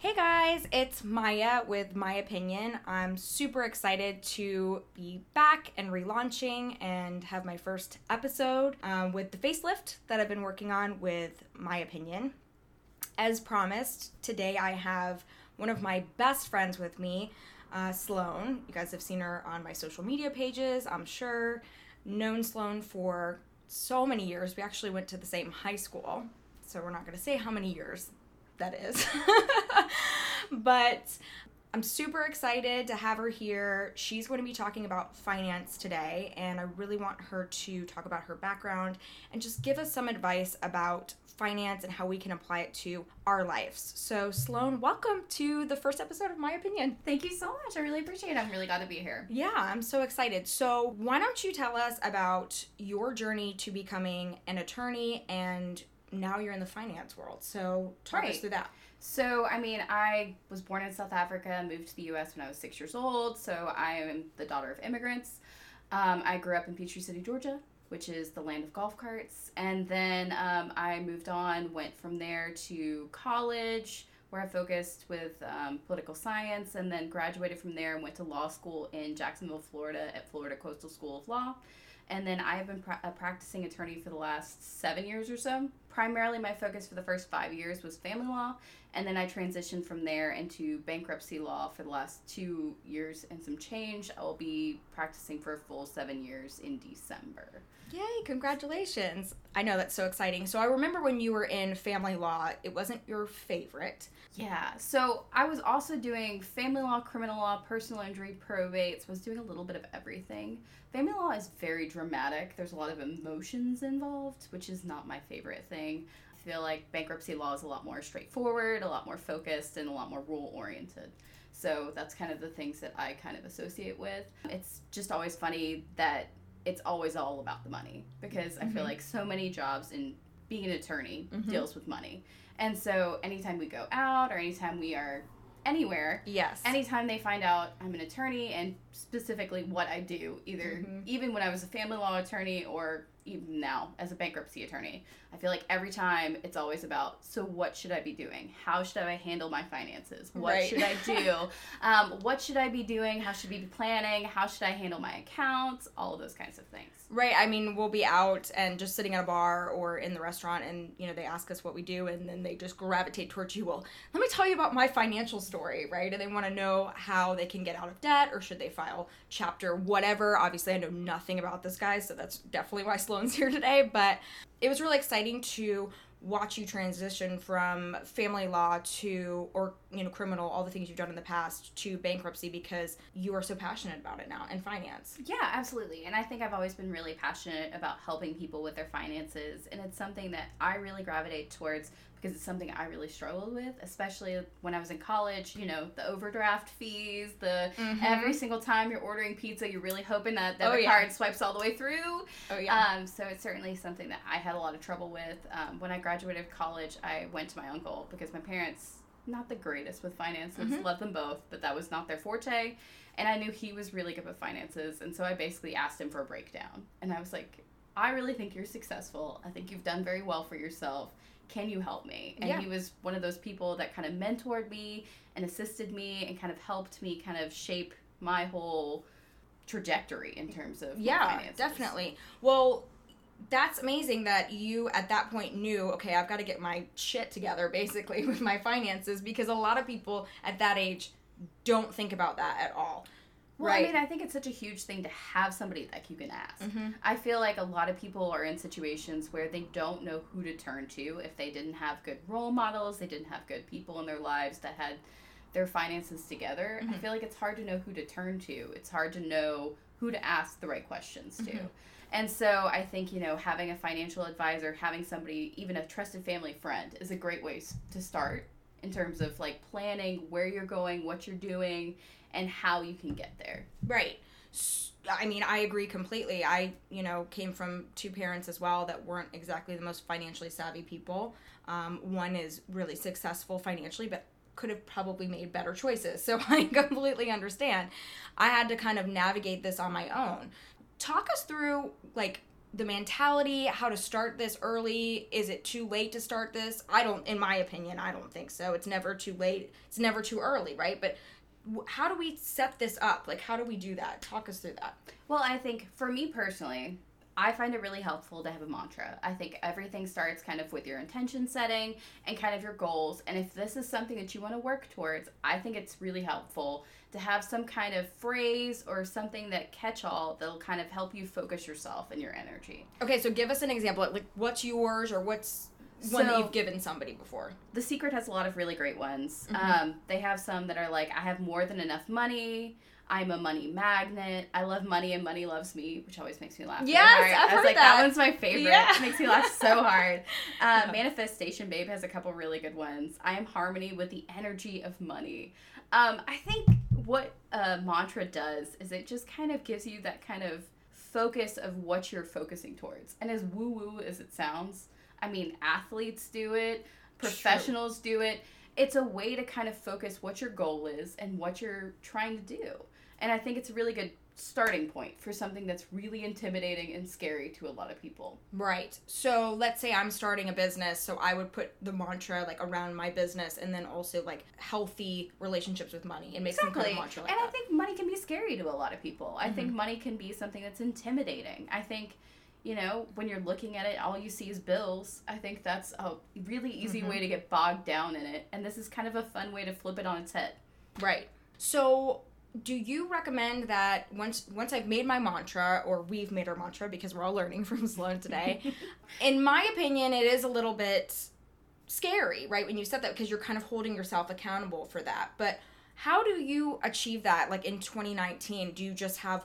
Hey guys, it's Maya with My Opinion. I'm super excited to be back and relaunching and have my first episode um, with the facelift that I've been working on with My Opinion. As promised, today I have one of my best friends with me, uh, Sloan. You guys have seen her on my social media pages, I'm sure. Known Sloan for so many years. We actually went to the same high school, so we're not going to say how many years that is. but I'm super excited to have her here. She's going to be talking about finance today, and I really want her to talk about her background and just give us some advice about finance and how we can apply it to our lives. So, Sloan, welcome to the first episode of My Opinion. Thank you so much. I really appreciate it. I'm really glad to be here. Yeah, I'm so excited. So, why don't you tell us about your journey to becoming an attorney and now you're in the finance world. So, talk Right. us through that. So, I mean, I was born in South Africa, moved to the US when I was six years old. So, I am the daughter of immigrants. Um, I grew up in Peachtree City, Georgia, which is the land of golf carts. And then um, I moved on, went from there to college, where I focused with um, political science, and then graduated from there and went to law school in Jacksonville, Florida, at Florida Coastal School of Law. And then I have been pra- a practicing attorney for the last seven years or so. Primarily, my focus for the first five years was family law, and then I transitioned from there into bankruptcy law for the last two years and some change. I will be practicing for a full seven years in December. Yay, congratulations. I know that's so exciting. So, I remember when you were in family law, it wasn't your favorite. Yeah, so I was also doing family law, criminal law, personal injury, probates, was doing a little bit of everything. Family law is very dramatic. There's a lot of emotions involved, which is not my favorite thing. I feel like bankruptcy law is a lot more straightforward, a lot more focused, and a lot more rule oriented. So that's kind of the things that I kind of associate with. It's just always funny that it's always all about the money because I feel Mhm. like so many jobs in being an attorney Mhm. deals with money. And so anytime we go out or anytime we are anywhere, Yes. anytime they find out I'm an attorney and specifically what I do, either Mhm. even when I was a family law attorney or even now as a bankruptcy attorney, I feel like every time it's always about so what should I be doing? How should I handle my finances? What Right. should I do? um, what should I be doing? How should we be planning? How should I handle my accounts? All of those kinds of things. Right. I mean, we'll be out and just sitting at a bar or in the restaurant, and you know they ask us what we do, and then they just gravitate towards you. Well, let me tell you about my financial story, right? And they want to know how they can get out of debt, or should they file chapter whatever. Obviously, I know nothing about this guy, so that's definitely why Sloan's here today. But it was really exciting to watch you transition from family law to or you know criminal all the things you've done in the past to bankruptcy because you are so passionate about it now and finance Yeah, absolutely. And I think I've always been really passionate about helping people with their finances. And it's something that I really gravitate towards because it's something I really struggled with, especially when I was in college. You know, the overdraft fees, the Mhm. every single time you're ordering pizza, you're really hoping that Oh, yeah. card swipes all the way through. oh yeah Um, so it's certainly something that I had a lot of trouble with. Um, when I graduated college, I went to my uncle because my parents not the greatest with finances. Mhm. Love them both, but that was not their forte. And I knew he was really good with finances, and so I basically asked him for a breakdown. And I was like, I really think you're successful. I think you've done very well for yourself. Can you help me? And Yeah. he was one of those people that kind of mentored me and assisted me and kind of helped me kind of shape my whole trajectory in terms of Yeah, finances. definitely. Well, that's amazing that you at that point knew, okay, I've got to get my shit together basically with my finances because a lot of people at that age don't think about that at all. Well, right. I mean, I think it's such a huge thing to have somebody that you can ask. Mhm. I feel like a lot of people are in situations where they don't know who to turn to if they didn't have good role models, they didn't have good people in their lives that had their finances together. I Mhm. feel like it's hard to know who to turn to. It's hard to know who to ask the right questions to. Mhm. And so I think, you know, having a financial advisor, having somebody, even a trusted family friend, is a great way to start in terms of like planning where you're going, what you're doing, and how you can get there. Right. I mean, I agree completely. I, you know, came from two parents as well that weren't exactly the most financially savvy people. Um, one is really successful financially, but could have probably made better choices. So I completely understand. I had to kind of navigate this on my own. Talk us through, like, the mentality, how to start this early? Is it too late to start this? I don't, in my opinion, I don't think so. It's never too late. It's never too early, right? But how do we set this up? Like, how do we do that? Talk us through that. Well, I think for me personally, I find it really helpful to have a mantra. I think everything starts kind of with your intention setting and kind of your goals. And if this is something that you want to work towards, I think it's really helpful to have some kind of phrase or something that catch all that'll kind of help you focus yourself and your energy. Okay, so give us an example. Like, what's yours or what's one that you've given somebody before? The Secret has a lot of really great ones. Mhm. Um, they have some that are like, I have more than enough money. I'm a money magnet. I love money and money loves me, which always makes me laugh. really Yes, hard. I've I was heard like, that. one's my favorite. Yeah. It makes me laugh so hard. Uh, Yeah. Manifestation Babe has a couple really good ones. I am harmony with the energy of money. Um, I think what a mantra does is it just kind of gives you that kind of focus of what you're focusing towards. And as woo woo as it sounds, I mean, athletes do it, professionals do it. It's a way to kind of focus what your goal is and what you're trying to do. And I think it's a really good starting point for something that's really intimidating and scary to a lot of people. Right. So let's say I'm starting a business, so I would put the mantra like around my business, and then also like healthy relationships with money, and make some kind of mantra like and that. I think money can be scary to a lot of people. I think money can be something that's intimidating. I think, you know, when you're looking at it, all you see is bills. I think that's a really easy Mhm. way to get bogged down in it. And this is kind of a fun way to flip it on its head. Right. So do you recommend that once once I've made my mantra or we've made our mantra because we're all learning from Sloan today, in my opinion it is a little bit scary, right? When you said that because you're kind of holding yourself accountable for that. But how do you achieve that like in 2019? Do you just have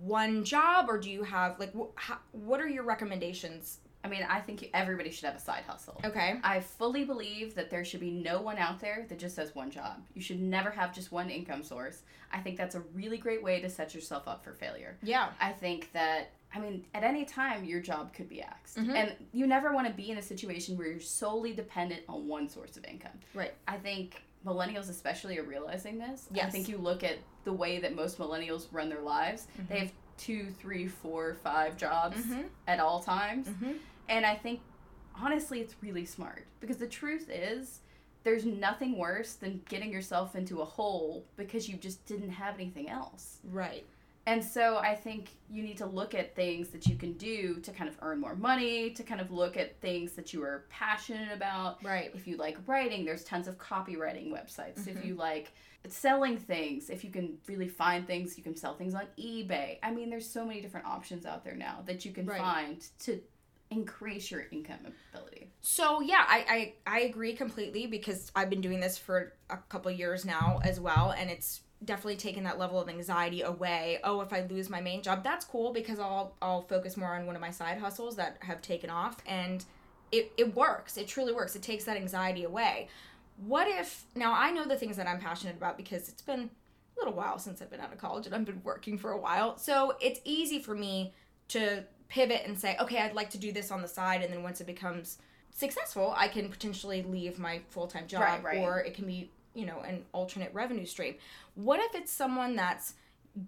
one job or do you have like wh- how, what are your recommendations? I mean, I think everybody should have a side hustle. Okay. I fully believe that there should be no one out there that just has one job. You should never have just one income source. I think that's a really great way to set yourself up for failure. Yeah. I think that I mean, at any time your job could be axed. Mhm. And you never want to be in a situation where you're solely dependent on one source of income. Right. I think millennials especially are realizing this. I think you look at the way that most millennials run their lives. They have two, three, four, five jobs Mhm. at all times. And I think honestly it's really smart because the truth is there's nothing worse than getting yourself into a hole because you just didn't have anything else. Right. And so I think you need to look at things that you can do to kind of earn more money, to kind of look at things that you are passionate about. Right. If you like writing, there's tons of copywriting websites. If Mhm. you like selling things, if you can really find things, you can sell things on eBay. I mean, there's so many different options out there now that you can Right. find to increase your income ability. So yeah, I, I I agree completely because I've been doing this for a couple years now as well, and it's definitely taken that level of anxiety away. Oh, if I lose my main job, that's cool because I'll I'll focus more on one of my side hustles that have taken off, and it it works. It truly works. It takes that anxiety away. What if now I know the things that I'm passionate about because it's been a little while since I've been out of college and I've been working for a while, so it's easy for me to pivot and say, okay, I'd like to do this on the side, and then once it becomes successful, I can potentially leave my full time job, Right, right. or it can be, you know, an alternate revenue stream. What if it's someone that's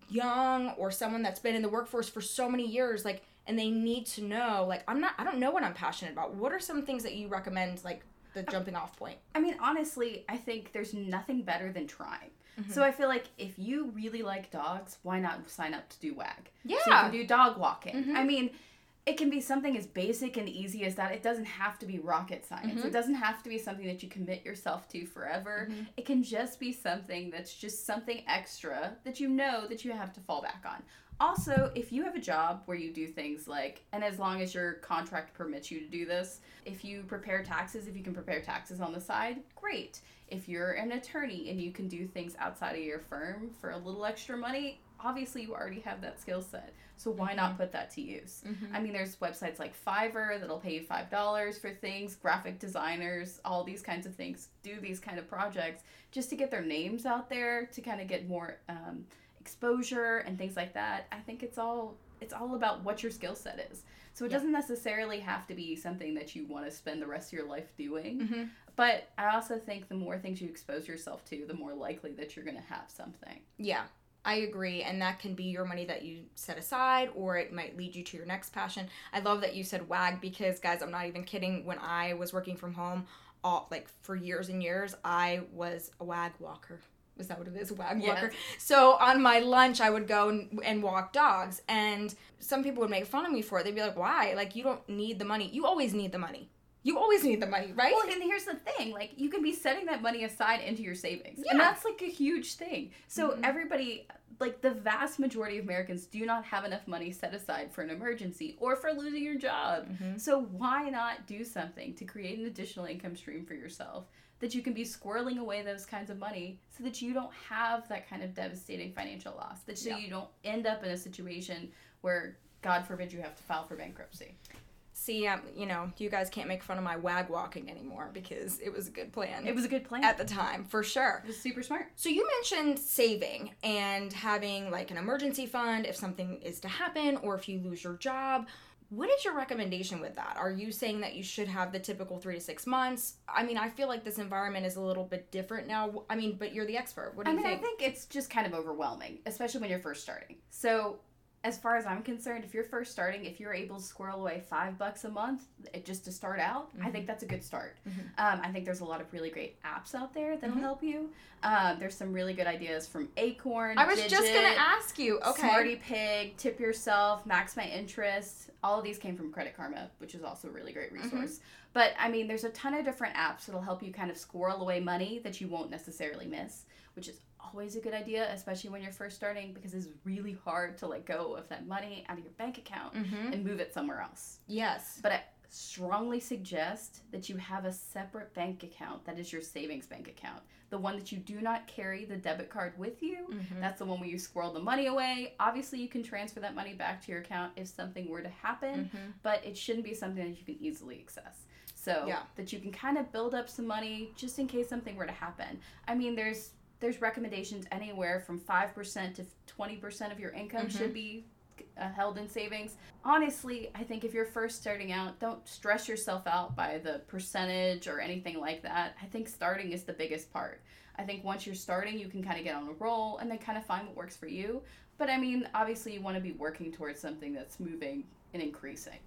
young or someone that's been in the workforce for so many years, like, and they need to know, like, I'm not, I don't know what I'm passionate about. What are some things that you recommend, like, the jumping off point? I mean, honestly, I think there's nothing better than trying. Mm-hmm. So I feel like if you really like dogs, why not sign up to do WAG? Yeah. So you can do dog walking. Mhm. I mean, it can be something as basic and easy as that. It doesn't have to be rocket science. Mhm. It doesn't have to be something that you commit yourself to forever. Mhm. It can just be something that's just something extra that you know that you have to fall back on. Also, if you have a job where you do things like, and as long as your contract permits you to do this, if you prepare taxes, if you can prepare taxes on the side, great. If you're an attorney and you can do things outside of your firm for a little extra money, obviously you already have that skill set. So why not put that to use? Mhm. I mean, there's websites like Fiverr that'll pay you $5 for things, graphic designers, all these kinds of things do these kind of projects just to get their names out there, to kind of get more um, exposure and things like that. I think it's all it's all about what your skill set is. So it Yeah. doesn't necessarily have to be something that you want to spend the rest of your life doing. Mhm. But I also think the more things you expose yourself to, the more likely that you're going to have something. Yeah. I agree. And that can be your money that you set aside, or it might lead you to your next passion. I love that you said WAG because, guys, I'm not even kidding. When I was working from home, all like for years and years, I was a WAG walker. Is that what it is? A WAG walker. Yes. So on my lunch, I would go and, and walk dogs. And some people would make fun of me for it. They'd be like, why? Like, you don't need the money. You always need the money. You always need the money, right? Well, and here's the thing: like you can be setting that money aside into your savings, Yeah. and that's like a huge thing. So Mhm. everybody, like the vast majority of Americans, do not have enough money set aside for an emergency or for losing your job. Mhm. So why not do something to create an additional income stream for yourself that you can be squirreling away those kinds of money so that you don't have that kind of devastating financial loss. That so Yeah. you don't end up in a situation where, God forbid, you have to file for bankruptcy. See, um, you know, you guys can't make fun of my WAG walking anymore because it was a good plan. It was a good plan. at the time, for sure. it was super smart. So you mentioned saving and having like an emergency fund if something is to happen or if you lose your job. What is your recommendation with that? Are you saying that you should have the typical three to six months? I mean, I feel like this environment is a little bit different now. I mean, but you're the expert. What do I you mean, think? I think it's just kind of overwhelming, especially when you're first starting. So, as far as I'm concerned, if you're first starting, if you're able to squirrel away five bucks a month just to start out, I Mm-hmm. think that's a good start. Mhm. Um, I think there's a lot of really great apps out there that'll Mhm. help you. Um, there's some really good ideas from Acorn. I was just gonna ask you. Okay. Smarty Pig, Tip Yourself, Max My Interest. All of these came from Credit Karma, which is also a really great Mm-hmm. resource. But I mean, there's a ton of different apps that'll help you kind of squirrel away money that you won't necessarily miss, which is always a good idea, especially when you're first starting, because it's really hard to let go of that money out of your bank account Mm-hmm. and move it somewhere else. Yes. But I strongly suggest that you have a separate bank account that is your savings bank account. The one that you do not carry the debit card with you. Mhm. That's the one where you squirrel the money away. Obviously, you can transfer that money back to your account if something were to happen, Mhm. but it shouldn't be something that you can easily access. So Yeah. that you can kind of build up some money just in case something were to happen. I mean, there's there's recommendations anywhere from five percent to twenty percent of your income Mhm. should be uh, held in savings. Honestly, I think if you're first starting out, don't stress yourself out by the percentage or anything like that. I think starting is the biggest part. I think once you're starting, you can kind of get on a roll and then kind of find what works for you. But I mean, obviously, you want to be working towards something that's moving and increasing.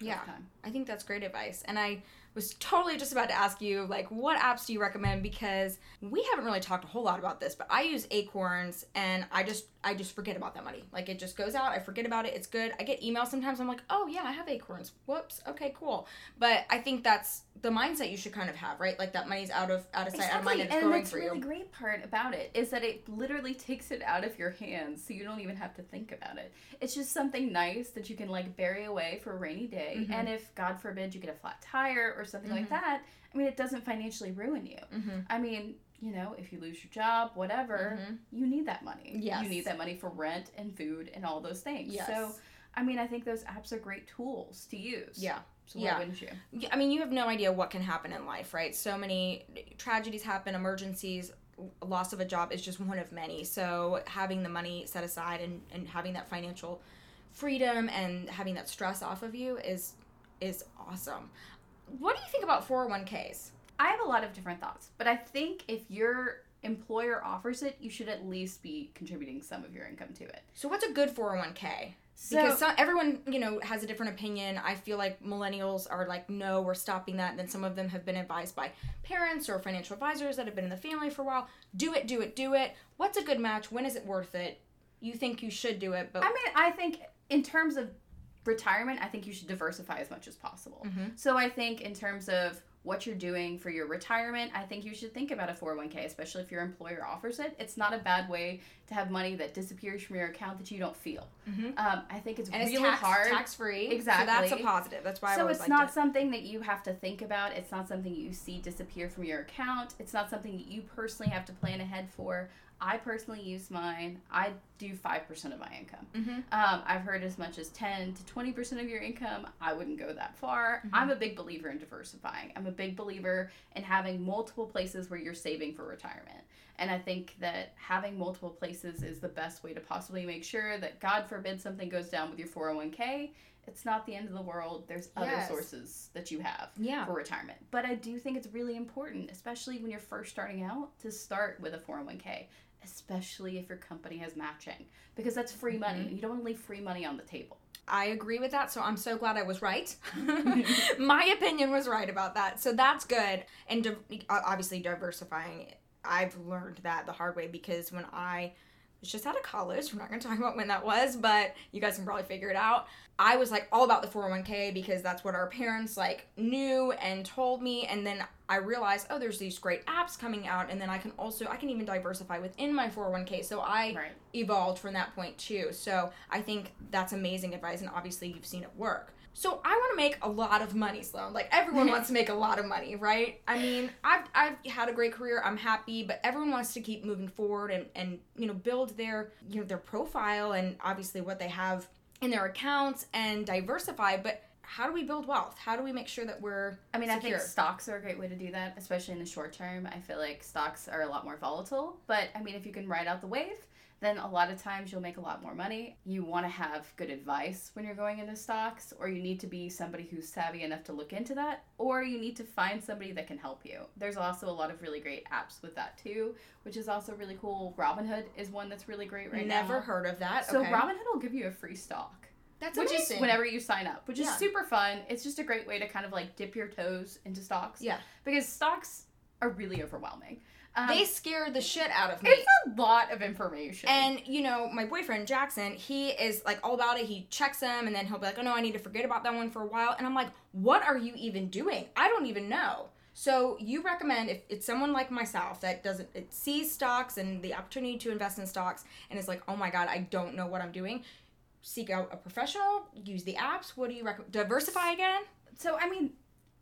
Yeah. time. I think that's great advice. And I was totally just about to ask you, like, what apps do you recommend? Because we haven't really talked a whole lot about this, but I use Acorns and I just I just forget about that money. Like it just goes out, I forget about it, it's good. I get emails sometimes, I'm like, oh yeah, I have Acorns. Whoops, okay, cool. But I think that's the mindset you should kind of have, right? Like that money's out of out of sight, out of mind, and it's and growing that's for really you. great part about it is that it literally takes it out of your hands, so you don't even have to think about it. It's just something nice that you can like bury away for a rainy day, Mhm. and if God forbid you get a flat tire or something like Mhm. that, I mean, it doesn't financially ruin you. Mm-hmm. I mean, you know, if you lose your job, whatever, Mhm. you need that money. Yes. You need that money for rent and food and all those things. Yes. So, I mean, I think those apps are great tools to use. Yeah. So why Yeah. wouldn't you? I mean, you have no idea what can happen in life, right? So many tragedies happen, emergencies, loss of a job is just one of many. So having the money set aside and, and having that financial freedom and having that stress off of you is is awesome. What do you think about 401ks? I have a lot of different thoughts, but I think if your employer offers it, you should at least be contributing some of your income to it. So what's a good 401k? So, Because some, everyone, you know, has a different opinion. I feel like millennials are like, no, we're stopping that. And then some of them have been advised by parents or financial advisors that have been in the family for a while. Do it, do it, do it. What's a good match? When is it worth it? You think you should do it, but I mean, I think in terms of retirement, I think you should diversify as much as possible. Mhm. So I think in terms of what you're doing for your retirement, I think you should think about a 401k, especially if your employer offers it. It's not a bad way to have money that disappears from your account that you don't feel. Mhm. Um, I think it's and it's really tax, hard. tax free. Exactly. So that's a positive. That's why I so it's not it. something that you have to think about. It's not something you see disappear from your account. It's not something that you personally have to plan ahead for. I personally use mine. I do five percent of my income. Mhm. Um, I've heard as much as ten to twenty percent of your income. I wouldn't go that far. Mhm. I'm a big believer in diversifying. I'm a big believer in having multiple places where you're saving for retirement. And I think that having multiple places is the best way to possibly make sure that, God forbid, something goes down with your 401k. It's not the end of the world. There's other Yes. sources that you have Yeah. for retirement. But I do think it's really important, especially when you're first starting out, to start with a 401k, especially if your company has matching, because that's free money. Mhm. You don't want to leave free money on the table. I agree with that, so I'm so glad I was right. My opinion was right about that, so that's good. And di- obviously, diversifying, I've learned that the hard way because when I was just out of college, we're not going to talk about when that was, but you guys can probably figure it out. I was like all about the 401k because that's what our parents like knew and told me and then I realized oh there's these great apps coming out and then I can also I can even diversify within my 401k so I Right. evolved from that point too. So I think that's amazing advice, and obviously you've seen it work. So I want to make a lot of money, Sloan. Like everyone wants to make a lot of money, right? I mean, I've I've had a great career. I'm happy, but everyone wants to keep moving forward and and you know build their you know their profile and obviously what they have in their accounts and diversify. But how do we build wealth? How do we make sure that we're I mean, I think stocks are a great way to do that, especially in the short term. I feel like stocks are a lot more volatile, but I mean, if you can ride out the wave, then a lot of times you'll make a lot more money. You want to have good advice when you're going into stocks, or you need to be somebody who's savvy enough to look into that, or you need to find somebody that can help you. There's also a lot of really great apps with that too, which is also really cool. Robinhood is one that's really great right now. never heard of that. So okay. Robinhood will give you a free stock that's which amazing. is whenever you sign up, which is super fun. It's just a great way to kind of like dip your toes into stocks. Yeah. Because stocks are really overwhelming. Um, they scare the shit out of me. it's a lot of information. And you know, my boyfriend Jackson, he is like all about it. He checks them, and then he'll be like, "Oh no, I need to forget about that one for a while." And I'm like, "What are you even doing? I don't even know." So you recommend if it's someone like myself that doesn't it sees stocks and the opportunity to invest in stocks, and is like, "Oh my god, I don't know what I'm doing." Seek out a professional. Use the apps. What do you recommend? Diversify again. so, I mean,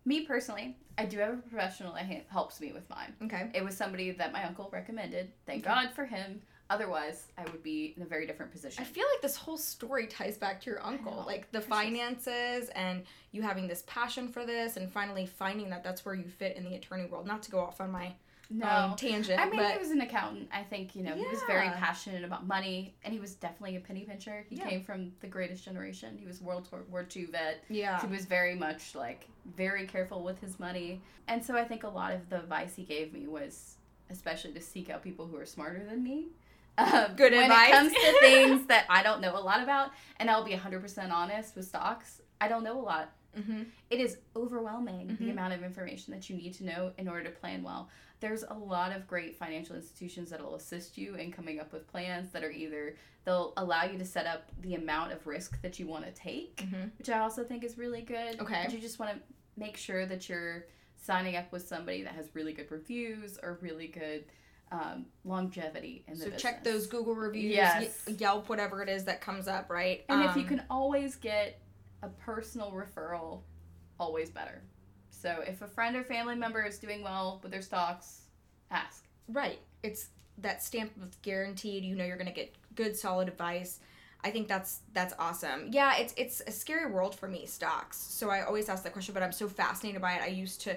me personally, I do have a professional that helps me with mine. Okay. It was somebody that my uncle recommended. Thank Okay. God for him. Otherwise, I would be in a very different position. I feel like this whole story ties back to your uncle, like the finances and you having this passion for this, and finally finding that that's where you fit in the attorney world. Not to go off on my no. um, tangent, I mean, but he was an accountant. I think, you know, he was very passionate about money, and he was definitely a penny pincher. He Yeah. came from the greatest generation. He was World War War II vet. yeah, He was very much, like, very careful with his money. And so I think a lot of the advice he gave me was especially to seek out people who are smarter than me. Um, Good when advice. When it comes to things that I don't know a lot about, and I'll be 100% honest with stocks, I don't know a lot hmm it is overwhelming the Mhm. amount of information that you need to know in order to plan well. There's a lot of great financial institutions that'll assist you in coming up with plans that are either they'll allow you to set up the amount of risk that you want to take, hmm which I also think is really good. Okay. But you just want to make sure that you're signing up with somebody that has really good reviews or really good um, longevity in the So business. check those Google reviews, Yes. Ye- Yelp, whatever it is that comes up, right? And if you Um, can always get a personal referral, always better. So if a friend or family member is doing well with their stocks, ask. Right. It's that stamp of guaranteed. You know you're gonna get good, solid advice. I think that's that's awesome. Yeah, it's it's a scary world for me, stocks. So I always ask that question, but I'm so fascinated by it. I used to,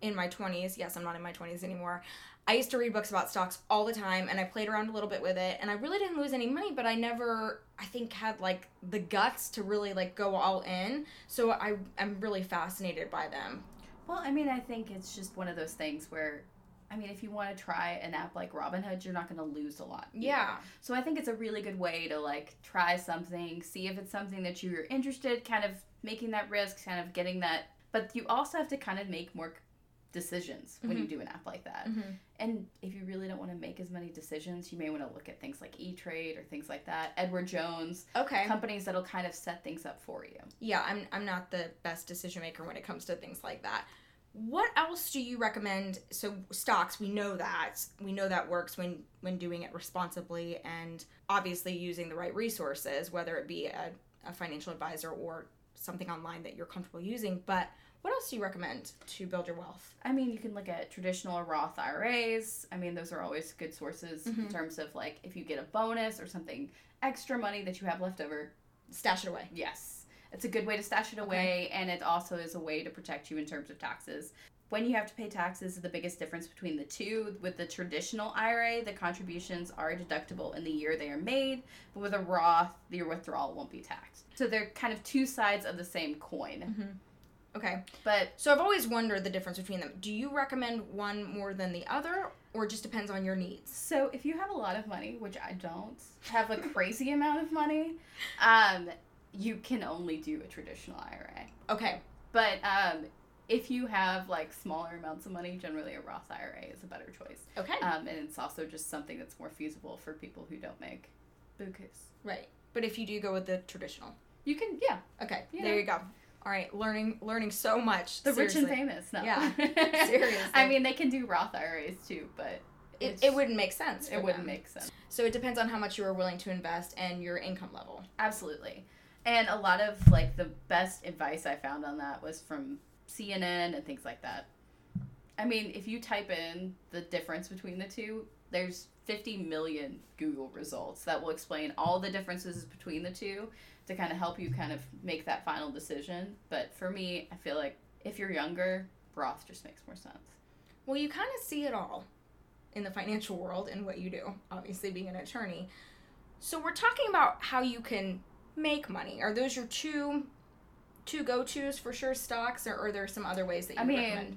in my 20s. Yes, I'm not in my 20s anymore. I used to read books about stocks all the time, and I played around a little bit with it, and I really didn't lose any money. But I never, I think, had like the guts to really like go all in. So I I'm really fascinated by them. Well, I mean, I think it's just one of those things where, I mean, if you want to try an app like Robinhood, you're not going to lose a lot. either. Yeah. So I think it's a really good way to like try something, see if it's something that you're interested, kind of making that risk, kind of getting that. But you also have to kind of make more decisions when you do an app like that. Mm-hmm. And if you really don't want to make as many decisions, you may want to look at things like E Trade or things like that. Edward Jones, Okay. companies that'll kind of set things up for you. yeah, I'm I'm not the best decision maker when it comes to things like that. What else do you recommend? So stocks, we know that we know that works when when doing it responsibly and obviously using the right resources, whether it be a, a financial advisor or something online that you're comfortable using. But what else do you recommend to build your wealth? I mean, you can look at traditional or Roth IRAs. I mean, those are always good sources in Mhm. terms of like if you get a bonus or something extra money that you have left over. Stash it away. Yes, it's a good way to stash it away, and it also is a way to protect you in terms of taxes. When you have to pay taxes, is the biggest difference between the two. With the traditional IRA, the contributions are deductible in the year they are made, but with a Roth, your withdrawal won't be taxed. So they're kind of two sides of the same coin. Mm-hmm. Okay. But So I've always wondered the difference between them. Do you recommend one more than the other, or just depends on your needs? so if you have a lot of money, which I don't have a crazy amount of money, um, you can only do a traditional IRA. Okay. But um, if you have like smaller amounts of money, generally a Roth IRA is a better choice. Okay. Um, and it's also just something that's more feasible for people who don't make bukus. right. But if you do go with the traditional. You can, yeah, Okay. You there know. you go. All right. Learning learning so much. the Seriously. rich and famous. No. Yeah, seriously. I mean, they can do Roth IRAs too, but It, it wouldn't make sense. it wouldn't them. make sense. So it depends on how much you are willing to invest and your income level. Absolutely. And a lot of like the best advice I found on that was from CNN and things like that. I mean, if you type in the difference between the two, there's 50 million Google results that will explain all the differences between the two to kind of help you kind of make that final decision. But for me, I feel like if you're younger, Roth just makes more sense. Well, you kind of see it all in the financial world and what you do, obviously being an attorney. So we're talking about how you can make money. Are those your two two go-tos for sure stocks or are there some other ways that you I mean, recommend?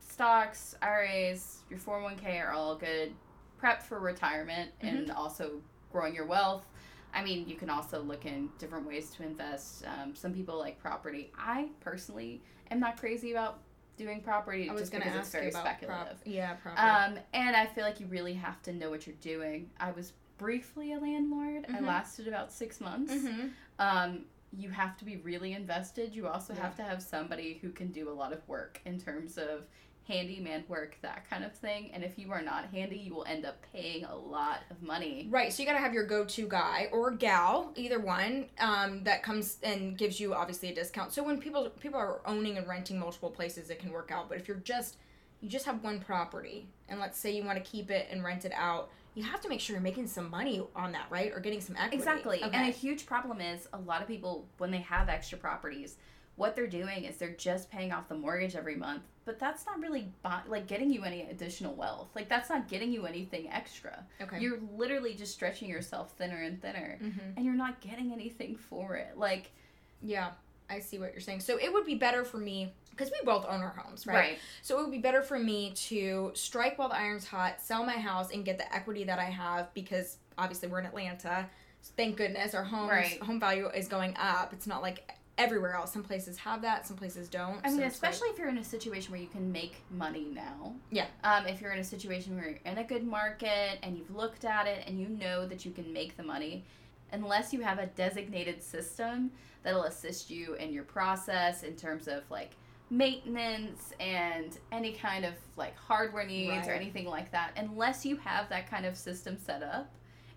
stocks, IRAs, your 401k are all good. Prep for retirement and also growing your wealth. I mean, you can also look in different ways to invest. Um, some people like property. I personally am not crazy about doing property I was just going to because ask it's very you about speculative. prop. Yeah, property. Um, and I feel like you really have to know what you're doing. I was briefly a landlord. I Mhm. lasted about six months. mm-hmm. Um, you have to be really invested. You also Yeah. have to have somebody who can do a lot of work in terms of handyman work, that kind of thing. And if you are not handy, you will end up paying a lot of money. Right, so you got to have your go-to guy or gal, either one, um, that comes and gives you obviously a discount. So when people people are owning and renting multiple places, it can work out. But if you're just you just have one property, and let's say you want to keep it and rent it out, you have to make sure you're making some money on that, right, or getting some equity. Exactly. Okay. And a huge problem is a lot of people, when they have extra properties, what they're doing is they're just paying off the mortgage every month, but that's not really like getting you any additional wealth. Like that's not getting you anything extra. okay. You're literally just stretching yourself thinner and thinner, mm-hmm. and you're not getting anything for it. Like Yeah, I see what you're saying. So it would be better for me because we both own our homes, right? So it would be better for me to strike while the iron's hot, sell my house, and get the equity that I have because obviously we're in Atlanta. Thank goodness our home Right. home value is going up. It's not like everywhere else. Some places have that, some places don't. I mean, so especially if you're in a situation where you can make money now. Yeah. Um, if you're in a situation where you're in a good market and you've looked at it and you know that you can make the money, unless you have a designated system that'll assist you in your process in terms of like maintenance and any kind of like hardware needs or anything like that, unless you have that kind of system set up,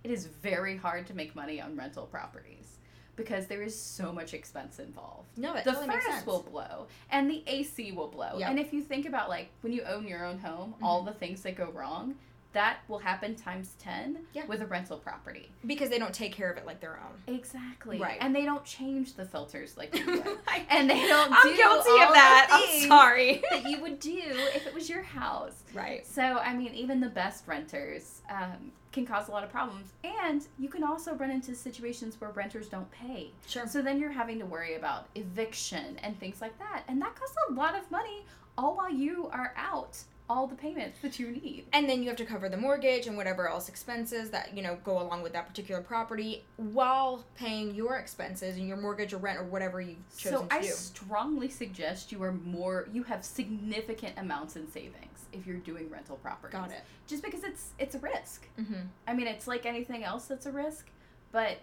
it is very hard to make money on rental properties because there is so much expense involved no, that the totally makes furnace will blow and the AC will blow. Yep. And if you think about like when you own your own home, all mm-hmm. the things that go wrong, that will happen times 10 Yeah. with a rental property. because they don't take care of it like their own. Exactly. Right. And they don't change the filters like you would. And they don't I'm do guilty of that. I'm sorry. that you would do if it was your house. right. So, I mean, even the best renters um, can cause a lot of problems. And you can also run into situations where renters don't pay. Sure. So then you're having to worry about eviction and things like that. And that costs a lot of money all while you are out all the payments that you need. and then you have to cover the mortgage and whatever else expenses that you know go along with that particular property while paying your expenses and your mortgage or rent or whatever you've chosen So to I do. So I strongly suggest you are more you have significant amounts in savings if you're doing rental properties. Got it. Just because it's it's a risk. Mm-hmm. I mean, it's like anything else that's a risk, but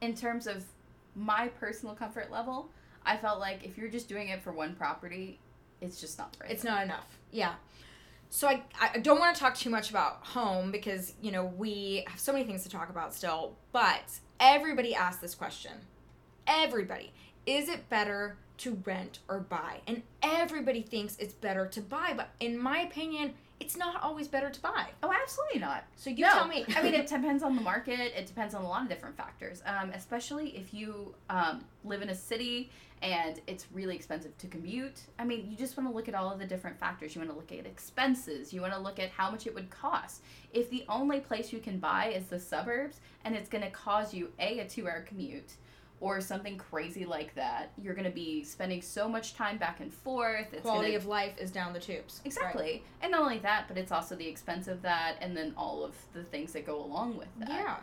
in terms of my personal comfort level, I felt like if you're just doing it for one property, it's just not right. It's not enough. Yeah. So I, I don't want to talk too much about home because you know we have so many things to talk about still. But everybody asks this question. Everybody, is it better to rent or buy? And everybody thinks it's better to buy, but in my opinion, it's not always better to buy. Oh, absolutely not. So you no. tell me. I mean, it depends on the market. It depends on a lot of different factors. Um, especially if you um, live in a city and it's really expensive to commute. I mean, you just want to look at all of the different factors. You want to look at expenses. You want to look at how much it would cost. If the only place you can buy is the suburbs and it's going to cause you a a two hour commute, or something crazy like that, you're going to be spending so much time back and forth. It's Quality gonna, of life is down the tubes. Exactly. And not only that, but it's also the expense of that and then all of the things that go along with that. Yeah.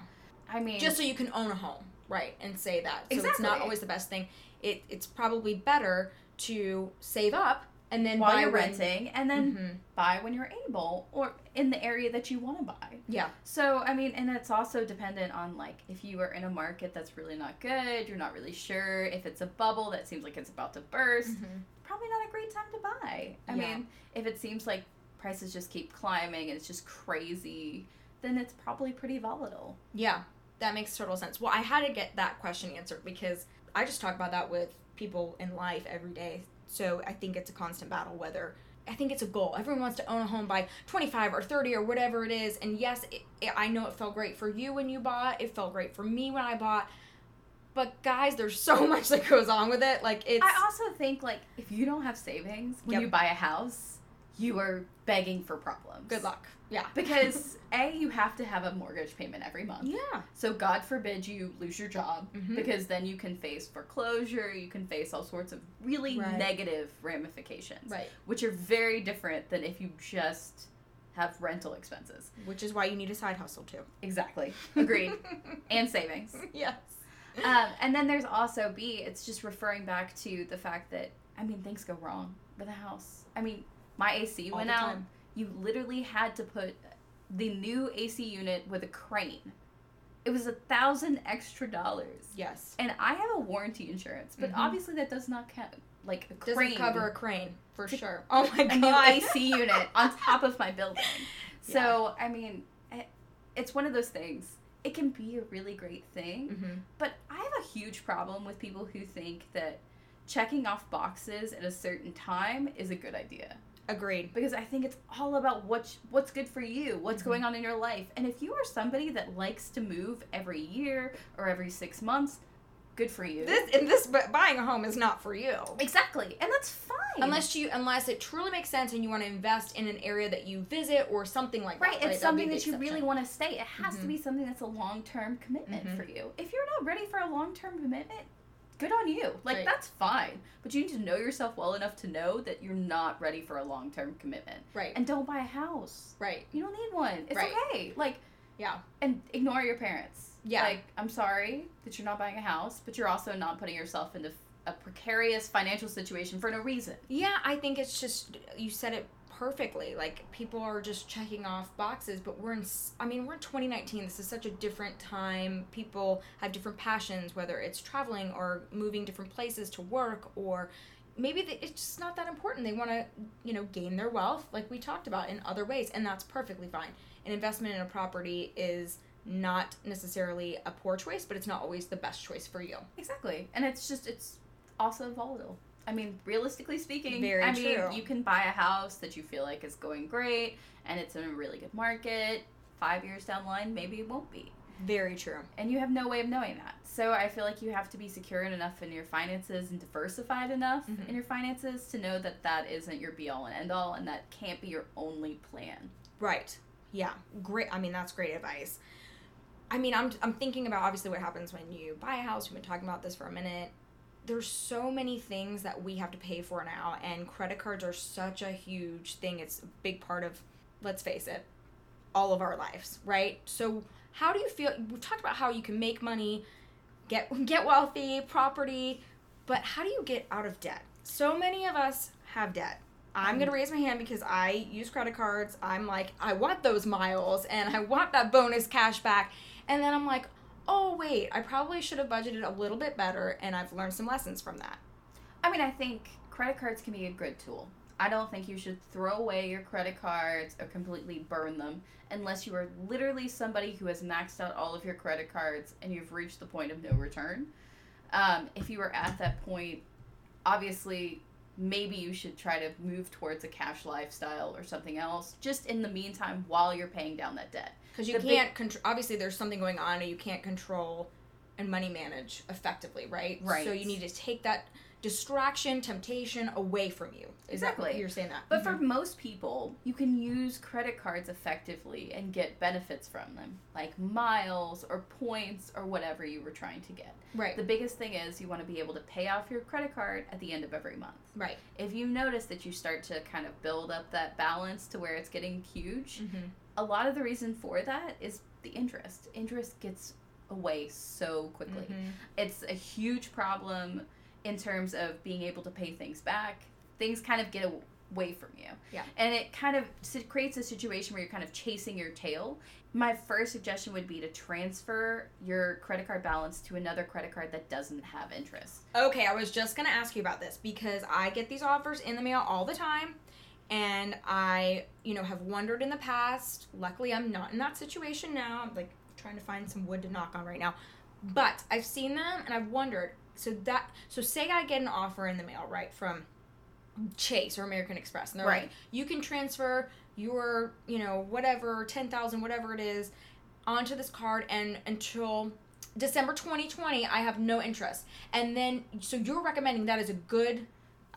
I mean, Just so you can own a home, right? And say that. So it's not always the best thing. It it's probably better to save up and then while buy you're when- renting and then Mhm. buy when you're able or in the area that you want to buy. Yeah. So, I mean, and it's also dependent on like if you are in a market that's really not good, you're not really sure if it's a bubble that seems like it's about to burst, Mhm. probably not a great time to buy. I Yeah. mean, if it seems like prices just keep climbing and it's just crazy, then it's probably pretty volatile. Yeah, that makes total sense. Well, I had to get that question answered because I just talk about that with people in life every day. So I think it's a constant battle whether I think it's a goal. Everyone wants to own a home by 25 or 30 or whatever it is. And yes, it, it, I know it felt great for you when you bought. It felt great for me when I bought. But guys, there's so much that goes on with it. Like it's I also think like if you don't have savings when Yep. you buy a house, you are begging for problems. good luck. Yeah. Because A, you have to have a mortgage payment every month. Yeah. So God forbid you lose your job Mhm. because then you can face foreclosure, you can face all sorts of really Right. negative ramifications, Right. which are very different than if you just have rental expenses. Which is why you need a side hustle too. Exactly. Agreed. and savings. yes. Um, and then there's also B, it's just referring back to the fact that, I mean, things go wrong with a house. I mean, my AC All went out. time. You literally had to put the new AC unit with a crane. It was a thousand extra dollars. Yes. And I have a warranty insurance, but Mhm. obviously that does not count. Like a Doesn't crane, cover a crane for sure. Oh my god! a new AC unit on top of my building. So I mean, it- it's one of those things. It can be a really great thing, Mhm. but I have a huge problem with people who think that checking off boxes at a certain time is a good idea. Agreed. Because I think it's all about what's what's good for you, what's Mhm. going on in your life. And if you are somebody that likes to move every year or every six months, good for you. This and this bu- buying a home is not for you. exactly, and that's fine. Unless you unless it truly makes sense and you want to invest in an area that you visit or something like right, that. Right. It's something that you really want to stay. It has to Mhm. be something that's a long term commitment Mhm. for you. If you're not ready for a long term commitment, good on you. Like Right. that's fine, but you need to know yourself well enough to know that you're not ready for a long term commitment. Right. And don't buy a house. right. You don't need one. It's Right. okay. Like Yeah. and ignore your parents. Yeah. Like, I'm sorry that you're not buying a house, but you're also not putting yourself into a precarious financial situation for no reason. Yeah, I think it's just you said it perfectly. Like people are just checking off boxes, but we're in I mean, we're in 2019. This is such a different time. People have different passions, whether it's traveling or moving different places to work or maybe they, it's just not that important. They want to, you know, gain their wealth like we talked about in other ways, and that's perfectly fine. An investment in a property is not necessarily a poor choice, but it's not always the best choice for you. Exactly. And it's just, it's also volatile. I mean, realistically speaking, Very I mean, true. you can buy a house that you feel like is going great and it's in a really good market. Five years down the line, maybe it won't be. Very true. And you have no way of knowing that. So I feel like you have to be secure enough in your finances and diversified enough Mhm. in your finances to know that that isn't your be all and end all and that can't be your only plan. Right. Yeah. Great. I mean, that's great advice. I mean, I'm I'm thinking about obviously what happens when you buy a house. We've been talking about this for a minute. There's so many things that we have to pay for now, and credit cards are such a huge thing. It's a big part of, let's face it, all of our lives, right? So, how do you feel? We've talked about how you can make money, get get wealthy, property, but how do you get out of debt? So many of us have debt. I'm gonna raise my hand because I use credit cards. I'm like, I want those miles and I want that bonus cash back. And then I'm like, oh wait, I probably should have budgeted a little bit better and I've learned some lessons from that. I mean, I think credit cards can be a good tool. I don't think you should throw away your credit cards or completely burn them unless you are literally somebody who has maxed out all of your credit cards and you've reached the point of no return. Um, if you are at that point, obviously, maybe you should try to move towards a cash lifestyle or something else just in the meantime while you're paying down that debt. Because you The can't control, obviously, there's something going on and you can't control and money manage effectively, right? Right. So you need to take that distraction, temptation away from you. Is that Exactly. you're saying that? But Mhm. for most people, you can use credit cards effectively and get benefits from them, like miles or points or whatever you were trying to get. right, The biggest thing is you want to be able to pay off your credit card at the end of every month. right. If you notice that you start to kind of build up that balance to where it's getting huge, Mm-hmm. A lot of the reason for that is the interest. Interest gets away so quickly. Mm-hmm. It's a huge problem in terms of being able to pay things back. Things kind of get away from you. Yeah. And it kind of creates a situation where you're kind of chasing your tail. My first suggestion would be to transfer your credit card balance to another credit card that doesn't have interest. Okay, I was just gonna ask you about this because I get these offers in the mail all the time, and I, you know, have wondered in the past. Luckily, I'm not in that situation now. I'm like trying to find some wood to knock on right now, but I've seen them and I've wondered. So that, so say I get an offer in the mail, right, from Chase or American Express, and they're Right. like, you can transfer your, you know, whatever ten thousand, whatever it is, onto this card, and until December 2020, I have no interest. And then, so you're recommending that is a good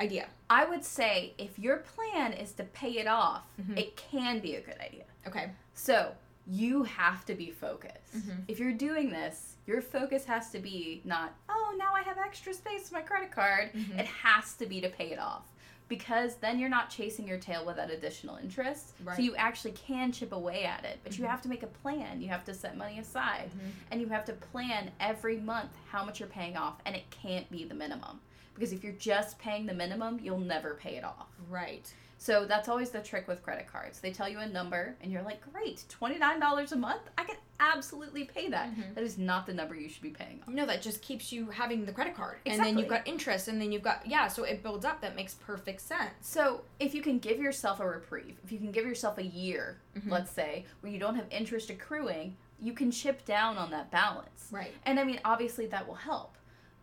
idea. I would say if your plan is to pay it off, Mhm. it can be a good idea. Okay. So you have to be focused. Mhm. If you're doing this, your focus has to be not, oh, now I have extra space on my credit card. Mhm. It has to be to pay it off. Because then you're not chasing your tail with that additional interest. Right. So you actually can chip away at it. But you Mhm. have to make a plan. You have to set money aside. Mhm. And you have to plan every month how much you're paying off. And it can't be the minimum. Because if you're just paying the minimum, you'll never pay it off. Right. So that's always the trick with credit cards. They tell you a number, and you're like, great, $29 a month? I can absolutely pay that. Mhm. That is not the number you should be paying on. No, that just keeps you having the credit card. And then you've got interest, and then you've got, yeah, so it builds up. That makes perfect sense. So if you can give yourself a reprieve, if you can give yourself a year, Mhm. let's say, where you don't have interest accruing, you can chip down on that balance. Right. And I mean, obviously that will help.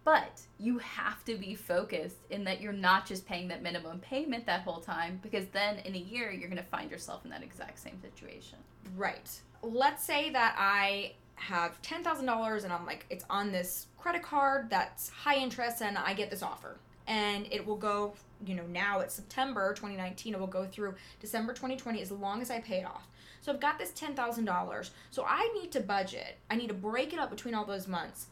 But you have to be focused in that you're not just paying that minimum payment that whole time, because then in a year you're going to find yourself in that exact same situation. Right. Let's say that I have $10,000 and I'm like, it's on this credit card that's high interest and I get this offer. And it will go, you know, now it's September 2019, it will go through December 2020 as long as I pay it off. So I've got this $10,000. So I need to budget. I need to break it up between all those months.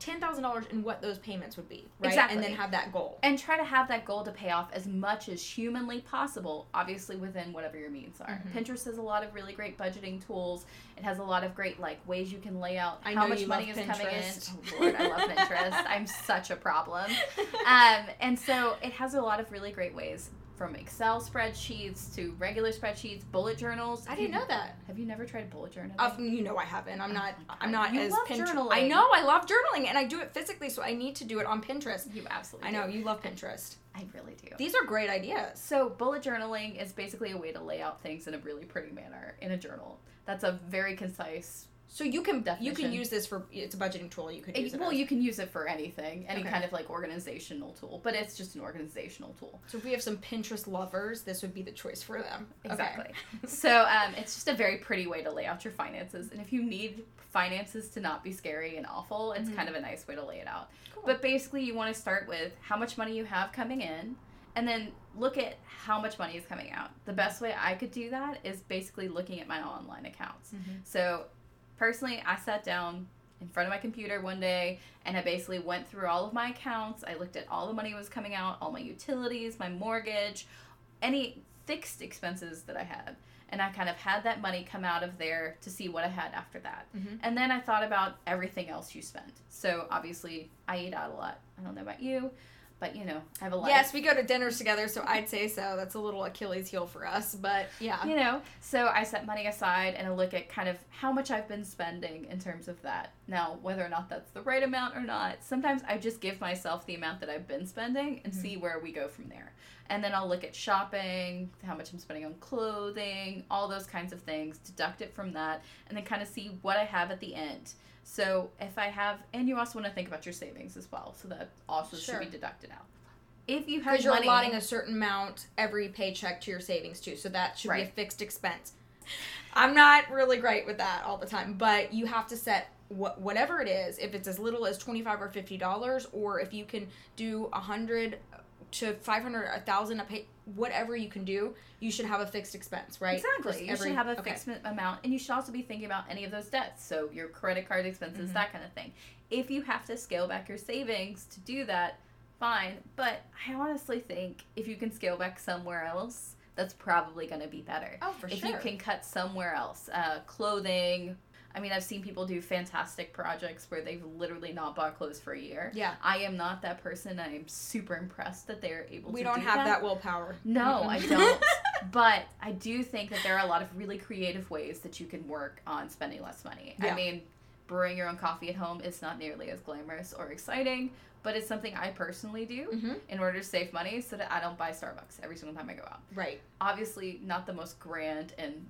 $10,000 and what those payments would be, right? Exactly. And then have that goal. and try to have that goal to pay off as much as humanly possible obviously within whatever your means are Mhm. pinterest has a lot of really great budgeting tools it has a lot of great like ways you can lay out I how much money is coming in oh lord i love pinterest i'm such a problem um, and so it has a lot of really great ways from excel spreadsheets to regular spreadsheets bullet journals I didn't know that. have you never tried bullet journaling Uh, you know I haven't. I'm not. Oh I'm not You as love Pinterest. journaling. I know. I love journaling, and I do it physically, so I need to do it on Pinterest. you absolutely I know do. you love Pinterest. i really do These are great ideas. So, bullet journaling is basically a way to lay out things in a really pretty manner in a journal. That's a very concise. So you can you can use this for it's a budgeting tool. You could use it. well, as. you can use it for anything, any Okay. kind of like organizational tool, but it's just an organizational tool. So if we have some Pinterest lovers, this would be the choice for them. Okay. Exactly. so, um, it's just a very pretty way to lay out your finances. And if you need finances to not be scary and awful, it's Mhm. kind of a nice way to lay it out. Cool. But basically, you want to start with how much money you have coming in, and then look at how much money is coming out. The best way I could do that is basically looking at my online accounts. Mhm. So, personally, I sat down in front of my computer one day and I basically went through all of my accounts. I looked at all the money was coming out, all my utilities, my mortgage, any fixed expenses that I had. And I kind of had that money come out of there to see what I had after that. Mhm. And then I thought about everything else you spent. So obviously, I eat out a lot. I don't know about you, but you know, I have a life. Yes, we go to dinners together, so I'd say so. That's a little Achilles heel for us, but yeah. you know so i set money aside and i look at kind of how much i've been spending in terms of that now whether or not that's the right amount or not sometimes i just give myself the amount that i've been spending and Mhm. see where we go from there and then i'll look at shopping how much i'm spending on clothing all those kinds of things deduct it from that and then kind of see what i have at the end so if i have and you also want to think about your savings as well so that also Sure. should be deducted out if you have Because you're allotting a certain amount every paycheck to your savings too, so that should be a fixed expense. I'm not really great with that all the time, but you have to set what whatever it is. If it's as little as twenty five or fifty dollars, or if you can do a hundred to five hundred, a thousand a pay, whatever you can do, you should have a fixed expense, right? Exactly. Just You every- should have a okay. fixed amount, and you should also be thinking about any of those debts. So your credit card expenses, Mhm. that kind of thing. If you have to scale back your savings to do that, fine. But I honestly think if you can scale back somewhere else, that's probably going to be better. Oh, for if sure. If you can cut somewhere else, uh, clothing. I mean, I've seen people do fantastic projects where they've literally not bought clothes for a year. Yeah. I am not that person. I am super impressed that they're able We to We don't do have that willpower. no, I don't. but I do think that there are a lot of really creative ways that you can work on spending less money. Yeah. I mean, brewing your own coffee at home is not nearly as glamorous or exciting, but it's something I personally do hmm in order to save money so that I don't buy Starbucks every single time I go out. Right. Obviously, not the most grand and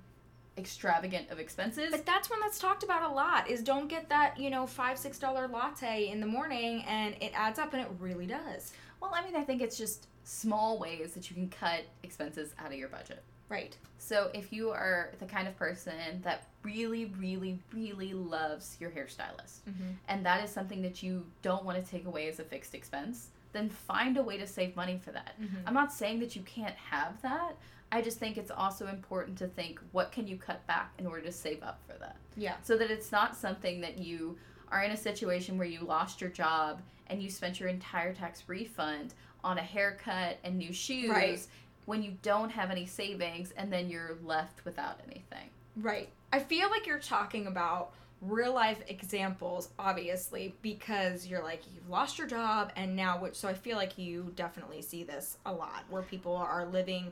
extravagant of expenses. But that's one that's talked about a lot is don't get that, you know, five, six dollar latte in the morning and it adds up and it really does. well, I mean, I think it's just small ways that you can cut expenses out of your budget. Right. So if you are the kind of person that really, really, really loves your hairstylist, Mm-hmm. and that is something that you don't want to take away as a fixed expense, then find a way to save money for that. Mm-hmm. I'm not saying that you can't have that. I just think it's also important to think what can you cut back in order to save up for that. Yeah. So that it's not something that you are in a situation where you lost your job and you spent your entire tax refund on a haircut and new shoes Right. when you don't have any savings and then you're left without anything. Right. I feel like you're talking about real life examples, obviously, because you're like, you've lost your job and now, which, so I feel like you definitely see this a lot where people are living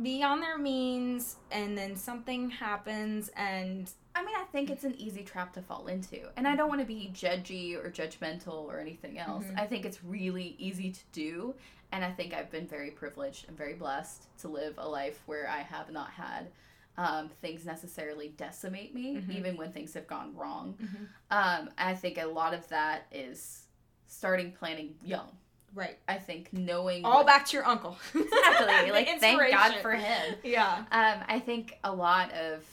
beyond their means and then something happens and I mean, I think it's an easy trap to fall into. And I don't want to be judgy or judgmental or anything else. Mhm. I think it's really easy to do. And I think I've been very privileged and very blessed to live a life where I have not had um, things necessarily decimate me, Mhm. even when things have gone wrong. Um, I think a lot of that is starting planning young. Right. I think knowing All what- back to your uncle. exactly like thank God for him. Yeah. Um, I think a lot of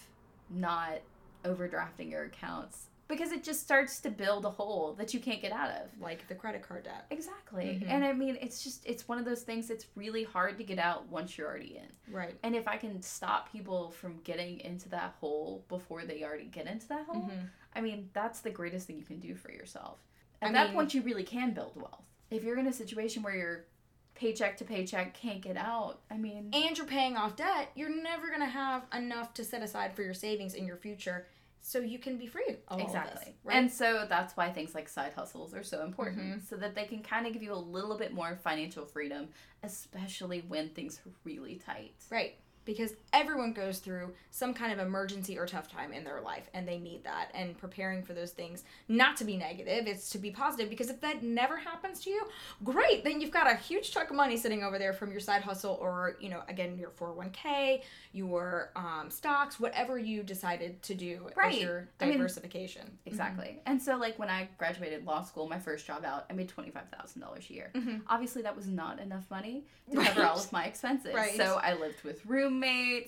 not overdrafting your accounts because it just starts to build a hole that you can't get out of. Like the credit card debt. Exactly. Mhm. And I mean, it's just, it's one of those things that's really hard to get out once you're already in. Right. And if I can stop people from getting into that hole before they already get into that hole, Mhm. I mean, that's the greatest thing you can do for yourself. At I that mean- point, you really can build wealth. If you're in a situation where you're paycheck to paycheck, can't get out, I mean, and you're paying off debt, you're never going to have enough to set aside for your savings in your future so you can be free exactly. this. Right? And so that's why things like side hustles are so important, Mhm. so that they can kind of give you a little bit more financial freedom, especially when things are really tight. right. Because everyone goes through some kind of emergency or tough time in their life and they need that. And preparing for those things, not to be negative, it's to be positive. Because if that never happens to you, great. Then you've got a huge chunk of money sitting over there from your side hustle or, you know, again, your 401k, your um, stocks, whatever you decided to do as Right. your I mean, diversification. Exactly. And so, like, when I graduated law school, my first job out, I made $25,000 a year. Mhm. Obviously, that was not enough money to Right. cover all of my expenses. Right. So, I lived with roommates.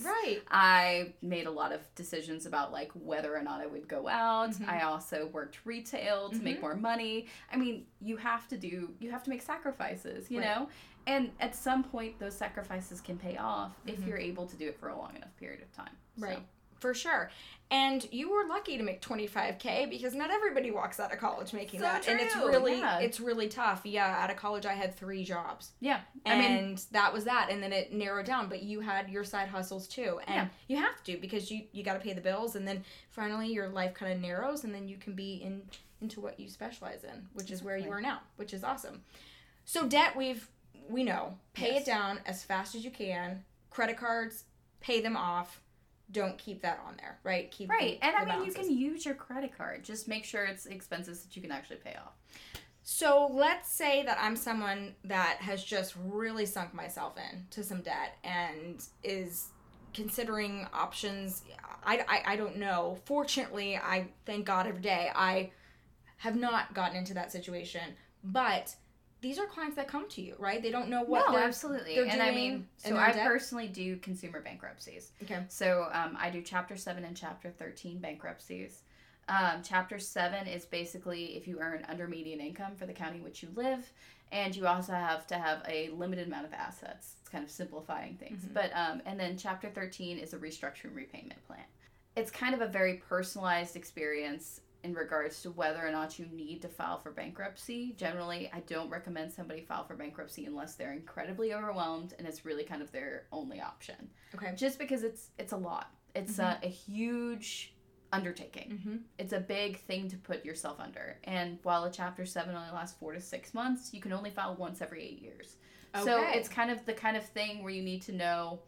Right. I made a lot of decisions about like whether or not I would go out. Mhm. I also worked retail to make Mhm. more money. I mean, you have to do you have to make sacrifices, you Right. know? And at some point those sacrifices can pay off if Mhm. you're able to do it for a long enough period of time. So- Right. For sure. And you were lucky to make 25k because not everybody walks out of college making So that. And it's really yeah. it's really tough. Yeah, out of college I had 3 jobs. Yeah. And I mean, that was that and then it narrowed down, but you had your side hustles too. And Yeah. you have to because you you got to pay the bills and then finally your life kind of narrows and then you can be in into what you specialize in, which is where you are now, which is awesome. So debt we've we know, pay Yes. it down as fast as you can. Credit cards, pay them off. Don't keep that on there, right? Keep the- right. And I the mean, you can use your credit card. Just make sure it's expenses that you can actually pay off. So let's say that I'm someone that has just really sunk myself in to some debt and is considering options. I, I, I don't know. Fortunately, I thank God every day I have not gotten into that situation. But these are clients that come to you, right? They don't know what no, they're absolutely. they're and I mean, so I debt. personally do consumer bankruptcies. Okay. So um, I do Chapter 7 and Chapter 13 bankruptcies. Um, chapter 7 is basically if you earn under median income for the county in which you live, and you also have to have a limited amount of assets. It's kind of simplifying things. Mhm. But um, And then Chapter 13 is a restructuring repayment plan. It's kind of a very personalized experience in regards to whether or not you need to file for bankruptcy. Generally, I don't recommend somebody file for bankruptcy unless they're incredibly overwhelmed and it's really kind of their only option Okay. just because it's it's a lot. It's a, a huge undertaking. Mm-hmm. It's a big thing to put yourself under. And while a chapter seven only lasts four to six months, you can only file once every eight years. Okay. So it's kind of the kind of thing where you need to know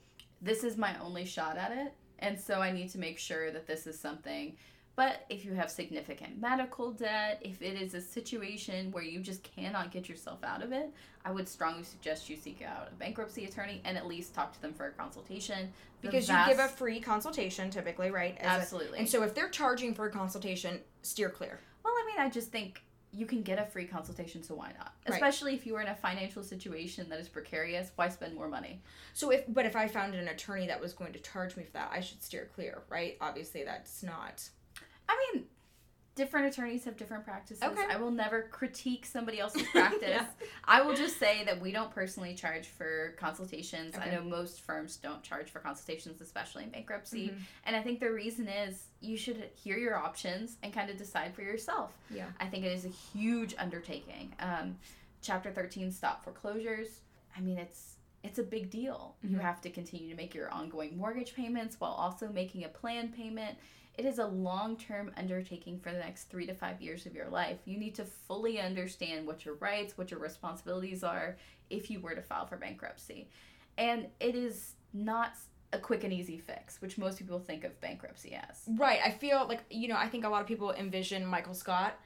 this is my only shot at it. And so I need to make sure that this is something. But if you have significant medical debt, if it is a situation where you just cannot get yourself out of it, I would strongly suggest you seek out a bankruptcy attorney and at least talk to them for a consultation. The Because you give a free consultation typically, right? As a- Absolutely. and so if they're charging for a consultation, steer clear. Well, I mean, I just think you can get a free consultation, so why not? Right. Especially if you are in a financial situation that is precarious, why spend more money? So if but if I found an attorney that was going to charge me for that, I should steer clear, right? Obviously that's not I mean, different attorneys have different practices. Okay. I will never critique somebody else's practice. Yeah. I will just say that we don't personally charge for consultations. I know most firms don't charge for consultations, especially in bankruptcy. Mhm. And I think the reason is you should hear your options and kind of decide for yourself. Yeah. I think it is a huge undertaking. Um, Chapter 13 stop foreclosures. I mean, it's it's a big deal. You Mhm. have to continue to make your ongoing mortgage payments while also making a plan payment. It is a long term undertaking for the next three to five years of your life. You need to fully understand what your rights, what your responsibilities are if you were to file for bankruptcy. And it is not a quick and easy fix, which most people think of bankruptcy as. Right. I feel like you know, I think a lot of people envision Michael Scott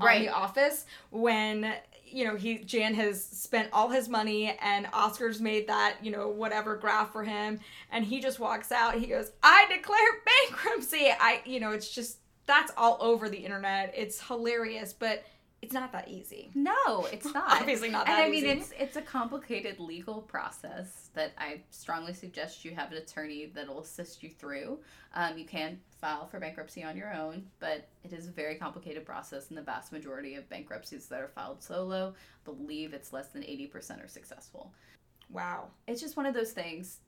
on Right. The Office when you know he Jan has spent all his money and Oscar's made that you know whatever graph for him and he just walks out. He goes, "I declare bankruptcy." I you know it's just that's all over the internet. It's hilarious, but it's not that easy. No, it's not. Obviously not and I mean, easy. it's it's a complicated legal process that I strongly suggest you have an attorney that will assist you through. Um, you can file for bankruptcy on your own, but it is a very complicated process, and the vast majority of bankruptcies that are filed solo, believe it's less than eighty percent are successful. Wow. It's just one of those things.